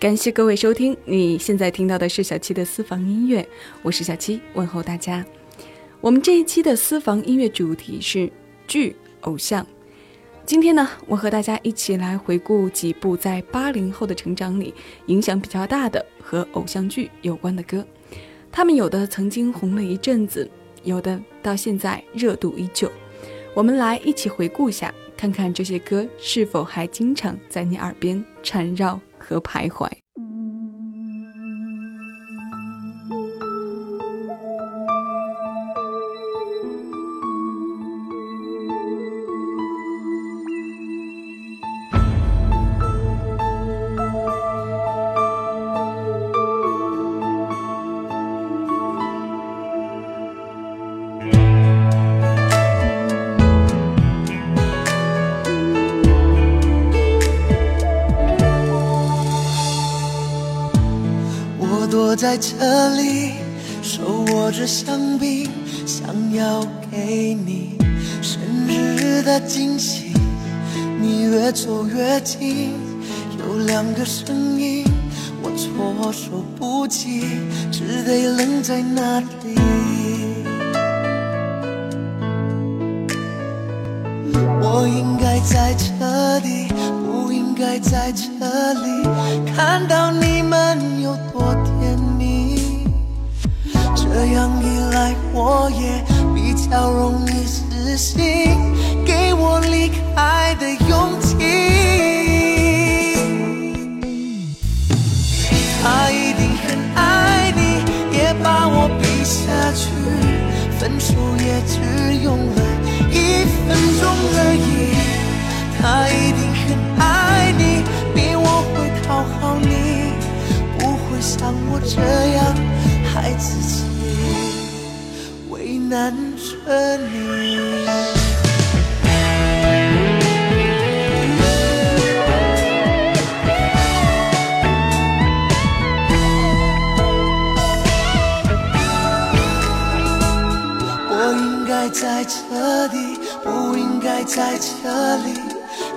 感谢各位收听，你现在听到的是小七的私房音乐，我是小七，问候大家。我们这一期的私房音乐主题是剧偶像。今天呢，我和大家一起来回顾几部在八零后的成长里影响比较大的和偶像剧有关的歌。他们有的曾经红了一阵子，有的到现在热度依旧。我们来一起回顾一下，看看这些歌是否还经常在你耳边缠绕。和徘徊。在这里手握着香槟，想要给你生日的惊喜。你越走越近，有两个声音，我措手不及，只得愣在那里。我应该在这里，不应该在这里，看到你们有多。这样一来，我也比较容易死心，给我离开的勇气。他一定很爱你，也把我比下去。分手也只用了一分钟而已。他一定很爱你，比我会讨好你，不会像我这样害自己为。难着你，我应该在这里，不应该在这里，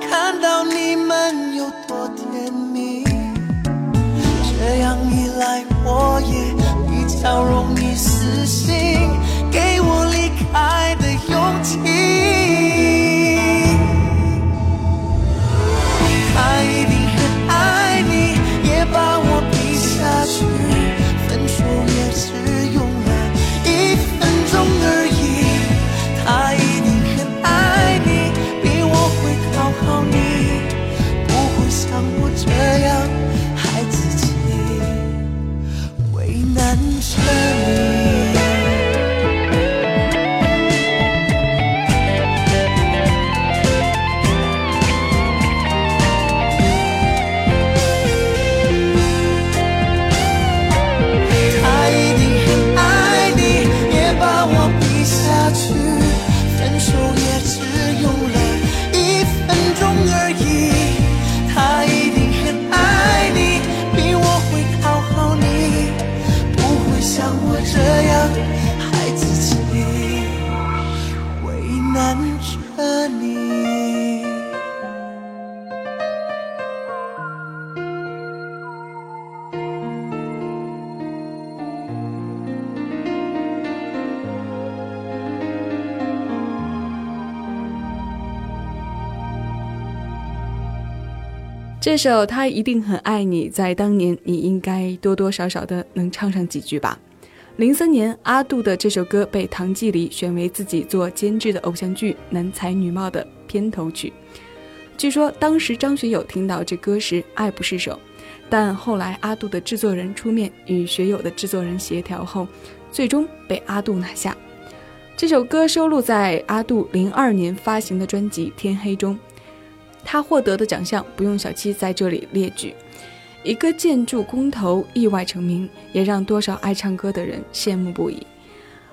看到你们有多甜蜜。这样一来，笑容易死心。给我离开的这首他一定很爱你，在当年你应该多多少少的能唱上几句吧。零三年，阿杜的这首歌被唐季礼选为自己做监制的偶像剧《男才女貌》的片头曲。据说当时张学友听到这歌时爱不释手，但后来阿杜的制作人出面与学友的制作人协调后，最终被阿杜拿下。这首歌收录在阿杜零二年发行的专辑《天黑》中。他获得的奖项不用小七在这里列举，一个建筑工头意外成名，也让多少爱唱歌的人羡慕不已。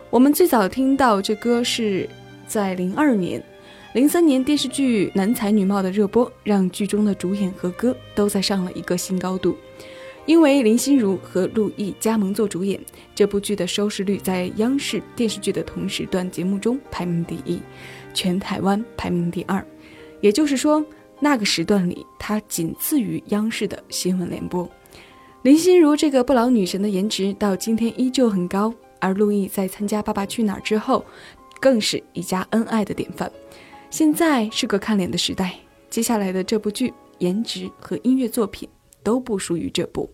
我们最早听到这歌是在零二年，零三年电视剧《男才女貌》的热播，让剧中的主演和歌都在上了一个新高度。因为林心如和陆毅加盟做主演，这部剧的收视率在央视电视剧的同时段节目中排名第一，全台湾排名第二。也就是说。那个时段里，它仅次于央视的新闻联播。林心如这个不老女神的颜值到今天依旧很高，而陆毅在参加《爸爸去哪儿》之后，更是一家恩爱的典范。现在是个看脸的时代，接下来的这部剧颜值和音乐作品都不输于这部。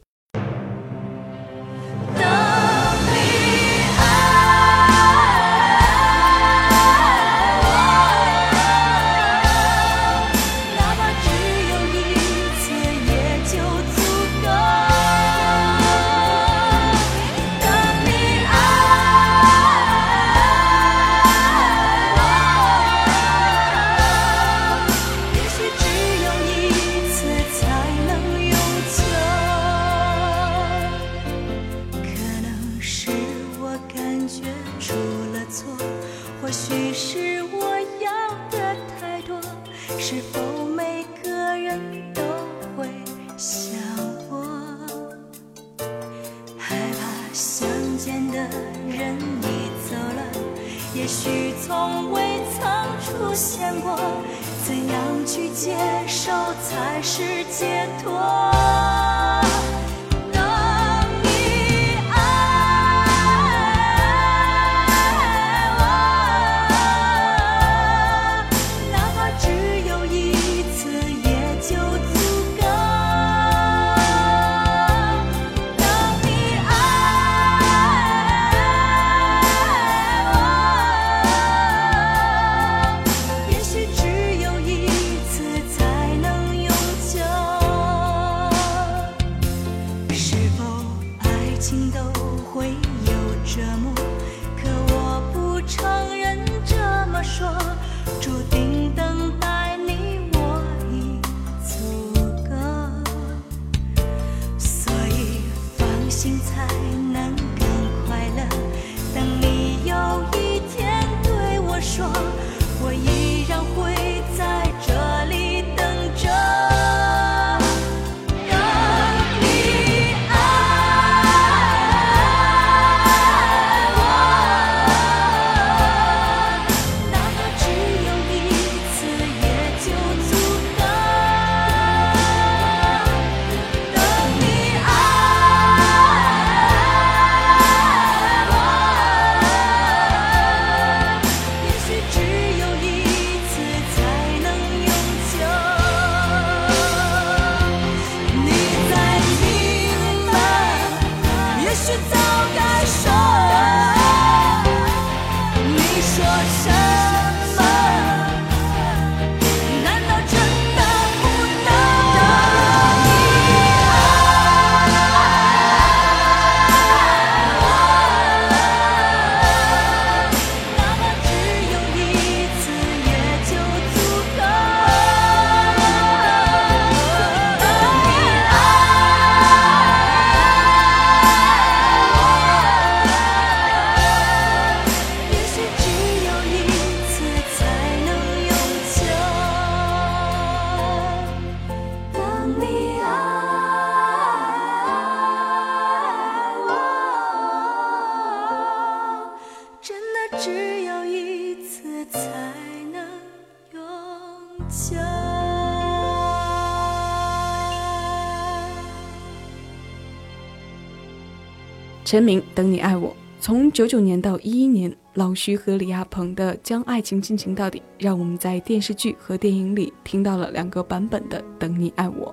陈明，等你爱我。从九九年到一一年，老徐和李亚鹏的《将爱情进行到底》，让我们在电视剧和电影里听到了两个版本的《等你爱我》。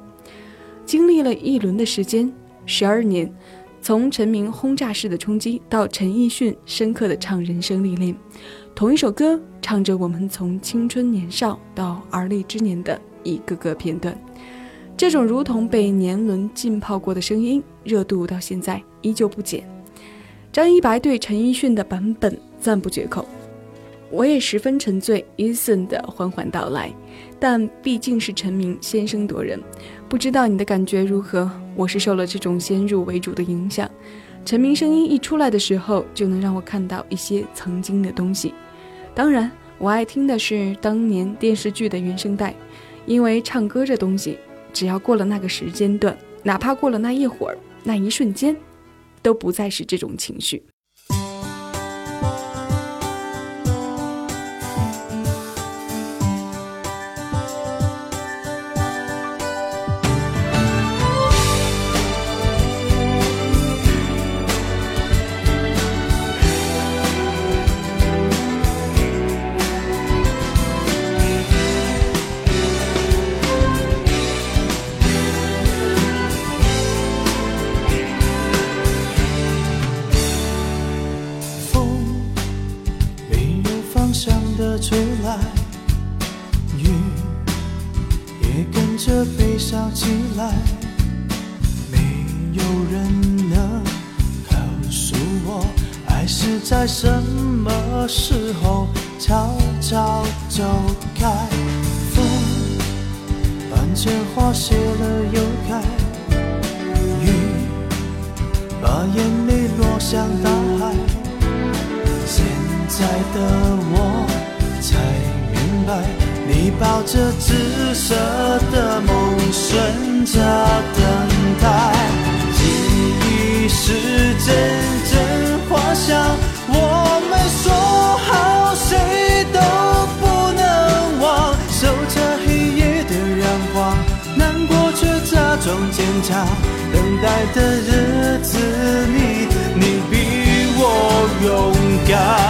经历了一轮的时间，十二年，从陈明轰炸式的冲击到陈奕迅深刻的唱人生历练，同一首歌唱着我们从青春年少到而立之年的一个个片段。这种如同被年轮浸泡过的声音，热度到现在依旧不减。张一白对陈奕迅的版本赞不绝口，我也十分沉醉 Eason 的缓缓到来，但毕竟是陈明先声夺人，不知道你的感觉如何？我是受了这种先入为主的影响，陈明声音一出来的时候，就能让我看到一些曾经的东西。当然，我爱听的是当年电视剧的原声带，因为唱歌这东西。只要过了那个时间段，哪怕过了那一会儿、那一瞬间，都不再是这种情绪。的吹来雨也跟着悲伤起来没有人能告诉我爱是在什么时候悄悄走开。风伴着花谢了又开雨把眼泪落向大海现在的我才明白。你抱着紫色的梦，顺着等待。记忆是阵阵花香，我们说好谁都不能忘。守着黑夜的阳光，难过却假装坚强。等待的日子里，你比我勇敢。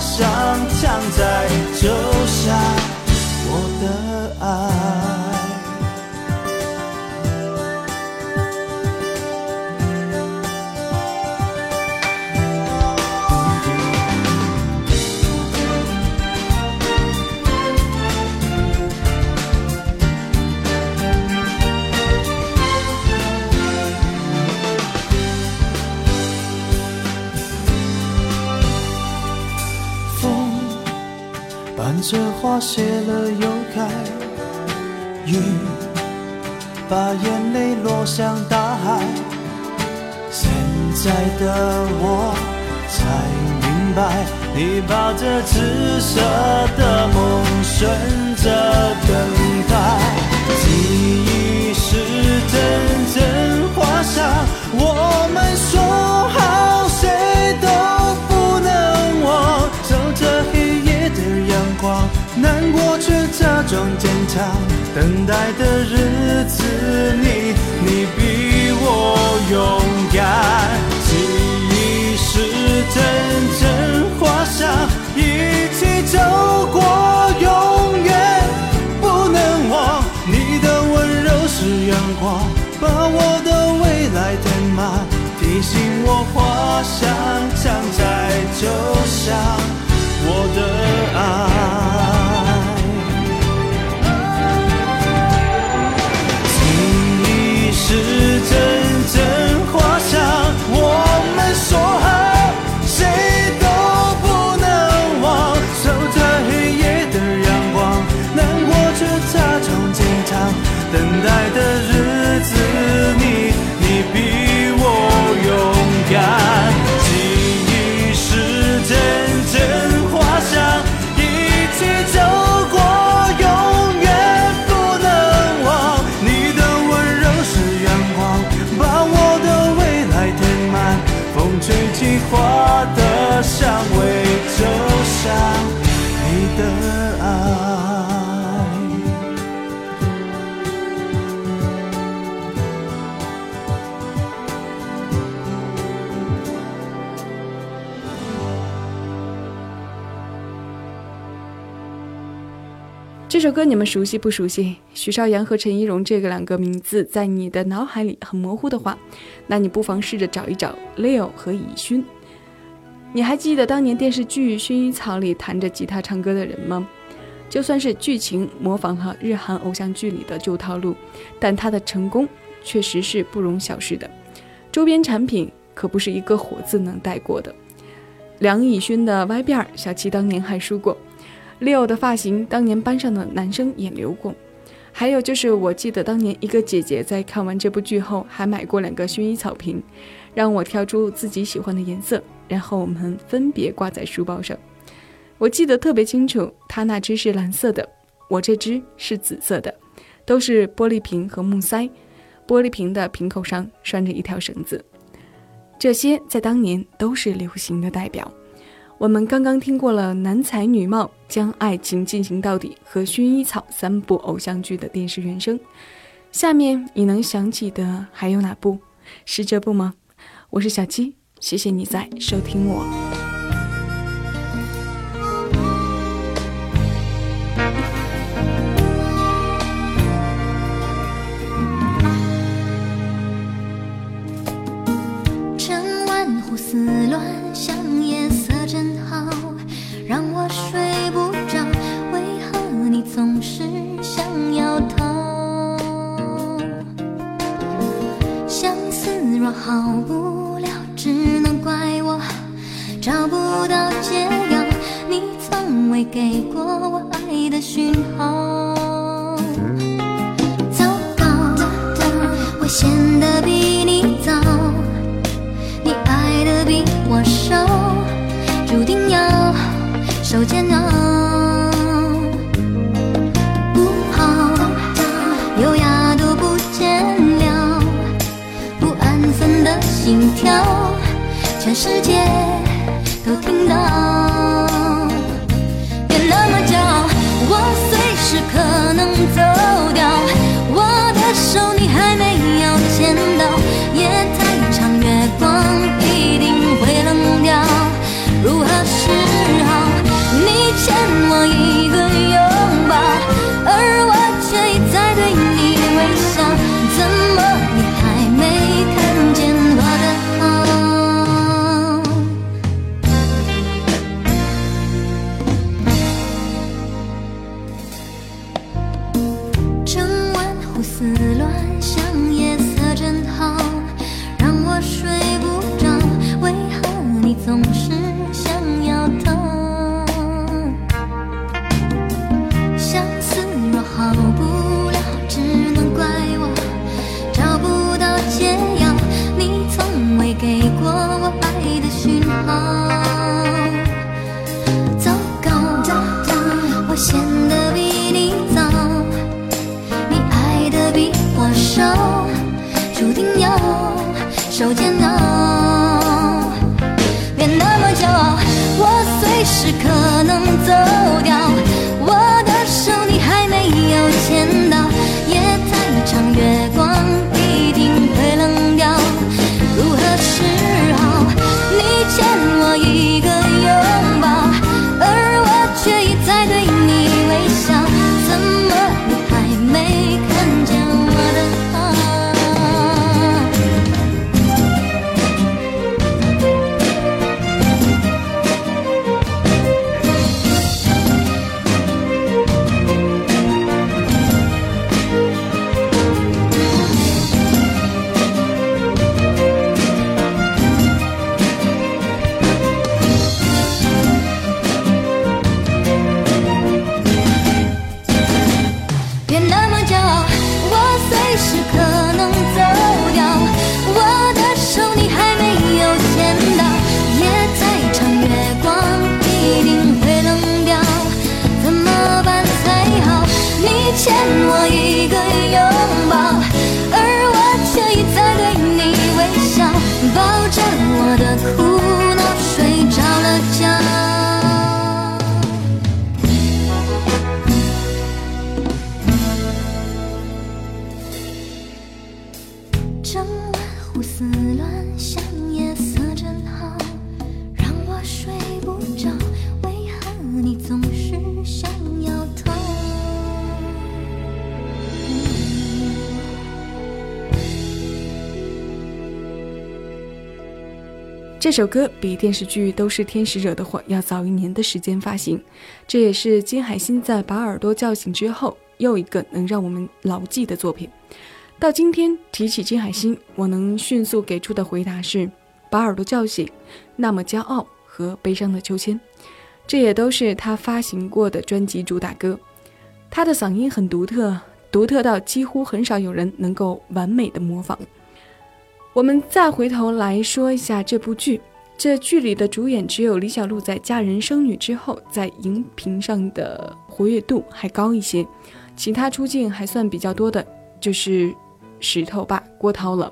想躺在，就像我的爱。谢了又开，雨把眼泪落向大海。现在的我才明白，你抱着紫色的梦，顺着等待。记忆是阵阵花香，我们说好装坚强，等待的日子里，你比我勇敢。记忆是阵阵花香，一起走过，永远不能忘。你的温柔是阳光，把我的未来填满，提醒我花香常在，就像我的爱。这首歌你们熟悉不熟悉？许绍洋和陈怡蓉这个两个名字在你的脑海里很模糊的话，那你不妨试着找一找 Leo 和以勋。你还记得当年电视剧《薰衣草》里弹着吉他唱歌的人吗？就算是剧情模仿了日韩偶像剧里的旧套路，但他的成功确实是不容小视的。周边产品可不是一个火字能带过的。梁以勋的歪辫儿，小七当年还说过；Leo 的发型，当年班上的男生也留过。还有就是，我记得当年一个姐姐在看完这部剧后，还买过两个薰衣草瓶，让我挑出自己喜欢的颜色。然后我们分别挂在书包上，我记得特别清楚，他那只是蓝色的，我这只是紫色的，都是玻璃瓶和木塞，玻璃瓶的瓶口上拴着一条绳子，这些在当年都是流行的代表。我们刚刚听过了男才女貌、将爱情进行到底和薰衣草三部偶像剧的电视原声，下面你能想起的还有哪部？是这部吗？我是小七。谢谢你在收听我。未给过我爱的讯号。糟糕，我显得比你早。你爱的比我少，注定要受煎熬。不好，优雅都不见了，不安分的心跳，全世界都听到。是可能走掉。我的手你还没有牵首歌比电视剧《都是天使惹的祸》要早一年的时间发行，这也是金海心在把耳朵叫醒之后又一个能让我们牢记的作品。到今天提起金海心，我能迅速给出的回答是《把耳朵叫醒》、《那么骄傲》和《悲伤的秋千》，这也都是他发行过的专辑主打歌。他的嗓音很独特，独特到几乎很少有人能够完美的模仿。我们再回头来说一下这部剧，这剧里的主演只有李小璐在嫁人生女之后，在荧屏上的活跃度还高一些，其他出镜还算比较多的就是石头爸郭涛了。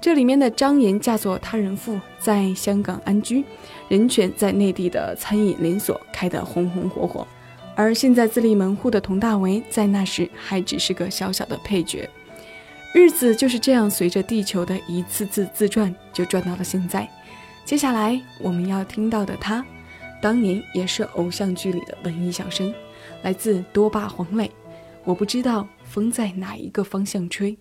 这里面的张岩嫁作他人妇，在香港安居，人权在内地的餐饮连锁开得红红火火，而现在自立门户的佟大为，在那时还只是个小小的配角。日子就是这样，随着地球的一次次自转，就转到了现在。接下来我们要听到的他，当年也是偶像剧里的文艺小生，来自多霸黄磊。我不知道风在哪一个方向吹。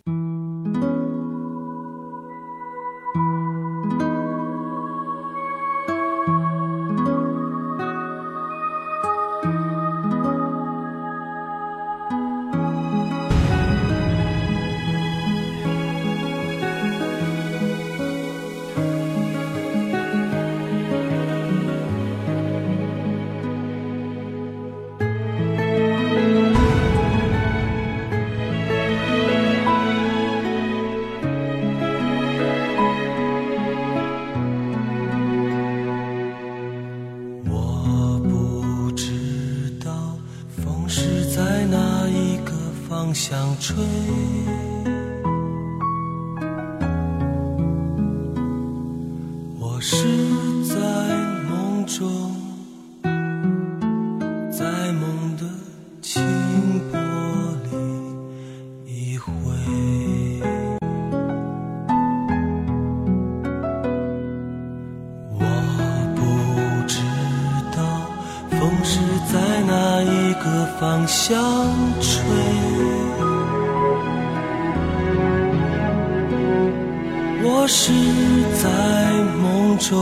我是在梦中，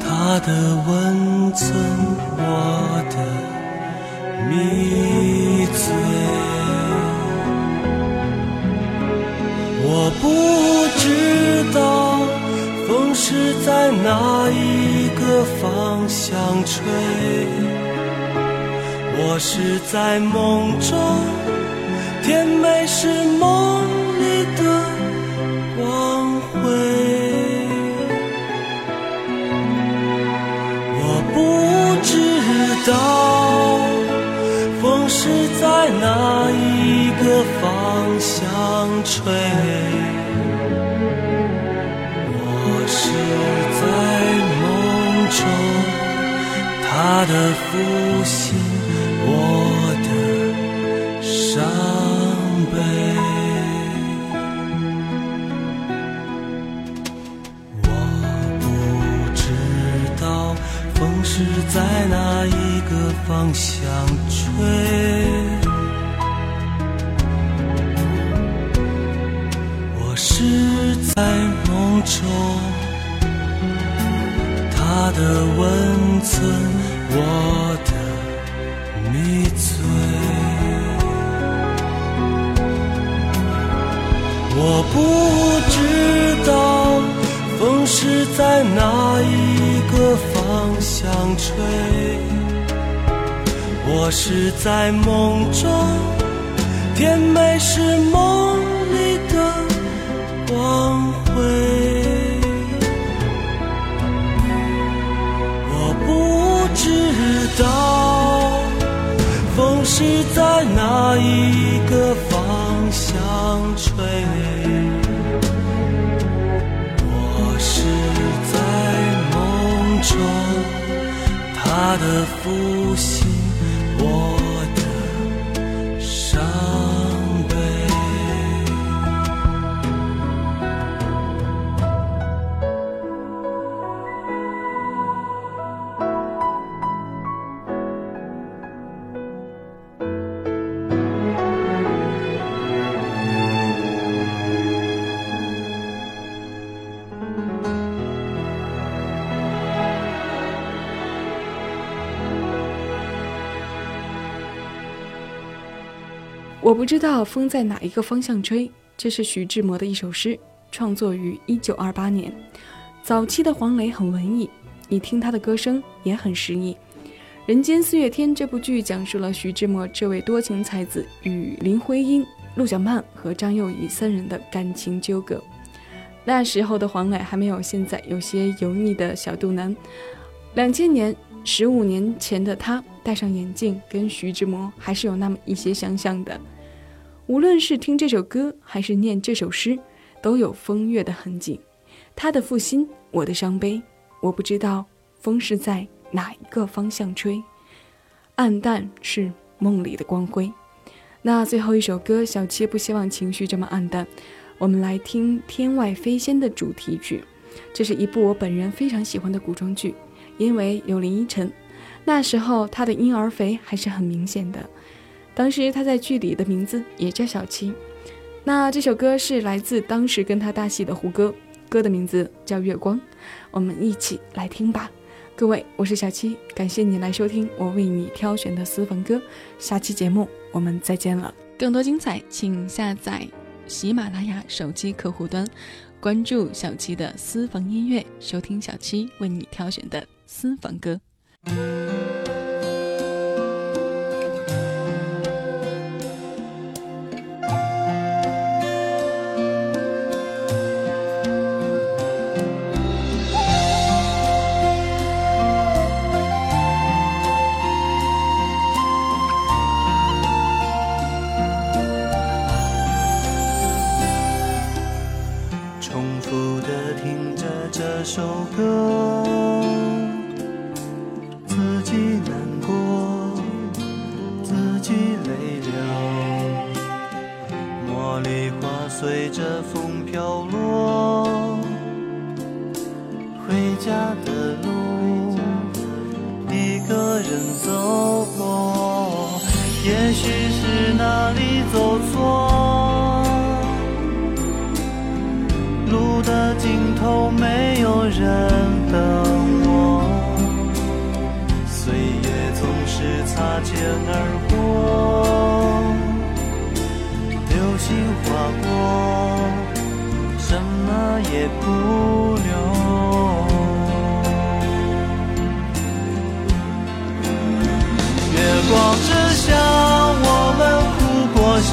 他的温存，我的迷醉。我不知道风是在哪一个方向吹，我是在梦中，甜美是梦知道风是在哪一个方向吹，我是在梦中，他的呼吸，我在哪一个方向吹。我是在梦中，他的温存，我的迷醉。我不知道风是在哪一方向吹，我是在梦中，甜美是梦里的光辉。我不知道风是在哪一个方向吹，中，他的负心，我不知道风在哪一个方向吹，这是徐志摩的一首诗，创作于一九二八年。早期的黄磊很文艺，你听他的歌声也很诗意。《人间四月天》这部剧讲述了徐志摩这位多情才子与林徽因、陆小曼和张幼仪三人的感情纠葛。那时候的黄磊还没有现在有些油腻的小肚腩。两千年，十五年前的他戴上眼镜，跟徐志摩还是有那么一些相像的。无论是听这首歌，还是念这首诗，都有风月的痕迹。他的负心，我的伤悲，我不知道风是在哪一个方向吹，暗淡是梦里的光辉。那最后一首歌，小七不希望情绪这么暗淡，我们来听《天外飞仙》的主题曲。这是一部我本人非常喜欢的古装剧，因为有林依晨，那时候她的婴儿肥还是很明显的。当时他在剧里的名字也叫小七。那这首歌是来自当时跟他搭戏的胡歌，歌的名字叫《月光》，我们一起来听吧。各位，我是小七，感谢你来收听我为你挑选的私房歌。下期节目我们再见了。更多精彩，请下载喜马拉雅手机客户端，关注小七的私房音乐，收听小七为你挑选的私房歌。自己泪流，茉莉花随着风飘落，回家的路，一个人走过，也许是哪里走错。路的尽头没有人等我，岁月总是擦肩而过，流星划过，什么也不留。月光之下，我们哭过笑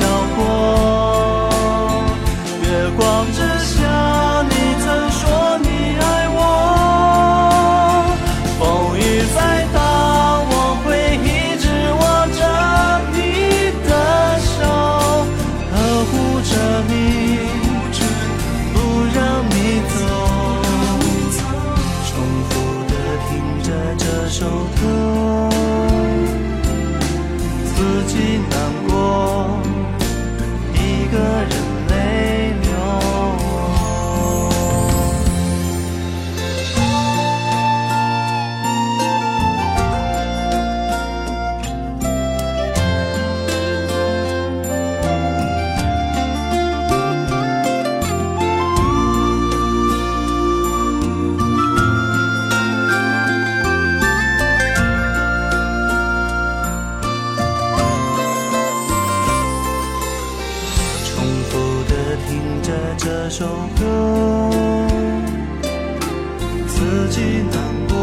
己难过，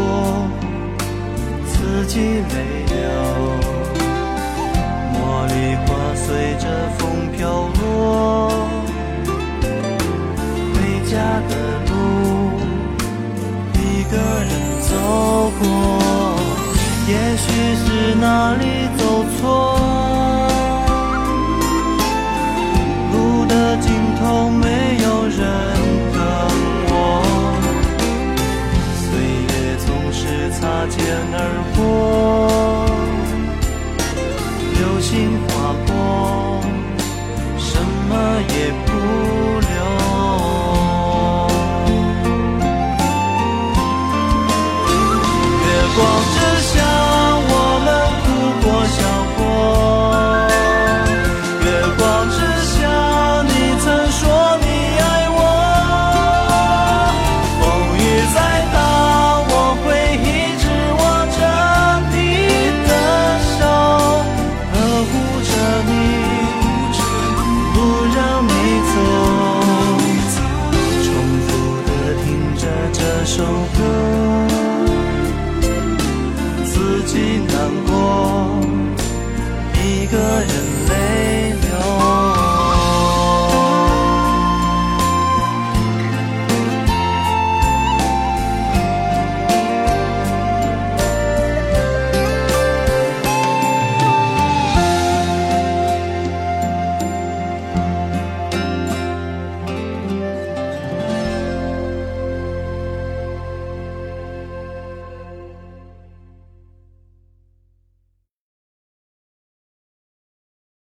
自己泪流。茉莉花随着风飘落，回家的路，一个人走过，也许是哪里走错。我